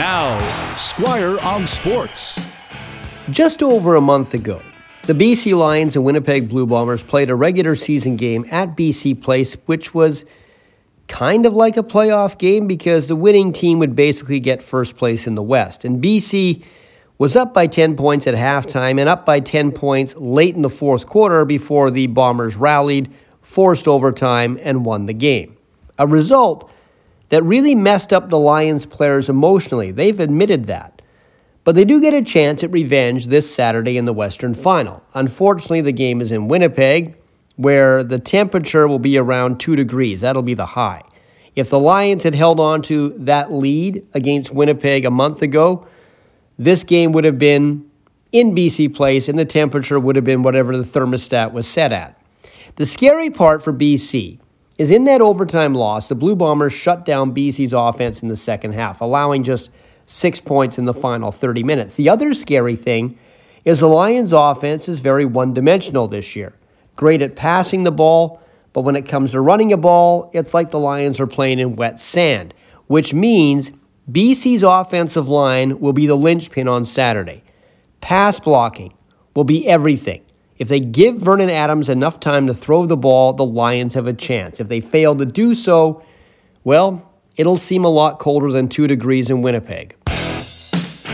Now, Squire on Sports. Just over a month ago, the BC Lions and Winnipeg Blue Bombers played a regular season game at BC Place, which was kind of like a playoff game because the winning team would basically get first place in the West. And BC was up by 10 points at halftime and up by 10 points late in the fourth quarter before the Bombers rallied, forced overtime, and won the game. A result that really messed up the Lions players emotionally. They've admitted that. But they do get a chance at revenge this Saturday in the Western Final. Unfortunately, the game is in Winnipeg, where the temperature will be around 2 degrees. That'll be the high. If the Lions had held on to that lead against Winnipeg a month ago, this game would have been in BC Place and the temperature would have been whatever the thermostat was set at. The scary part for BC is in that overtime loss, the Blue Bombers shut down BC's offense in the second half, allowing just six points in the final 30 minutes. The other scary thing is the Lions' offense is very one dimensional this year. Great at passing the ball, but when it comes to running a ball, it's like the Lions are playing in wet sand, which means BC's offensive line will be the linchpin on Saturday. Pass blocking will be everything. If they give Vernon Adams enough time to throw the ball, the Lions have a chance. If they fail to do so, well, it'll seem a lot colder than 2 degrees in Winnipeg.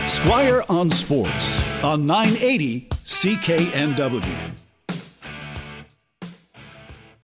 Squire on Sports on 980 CKNW.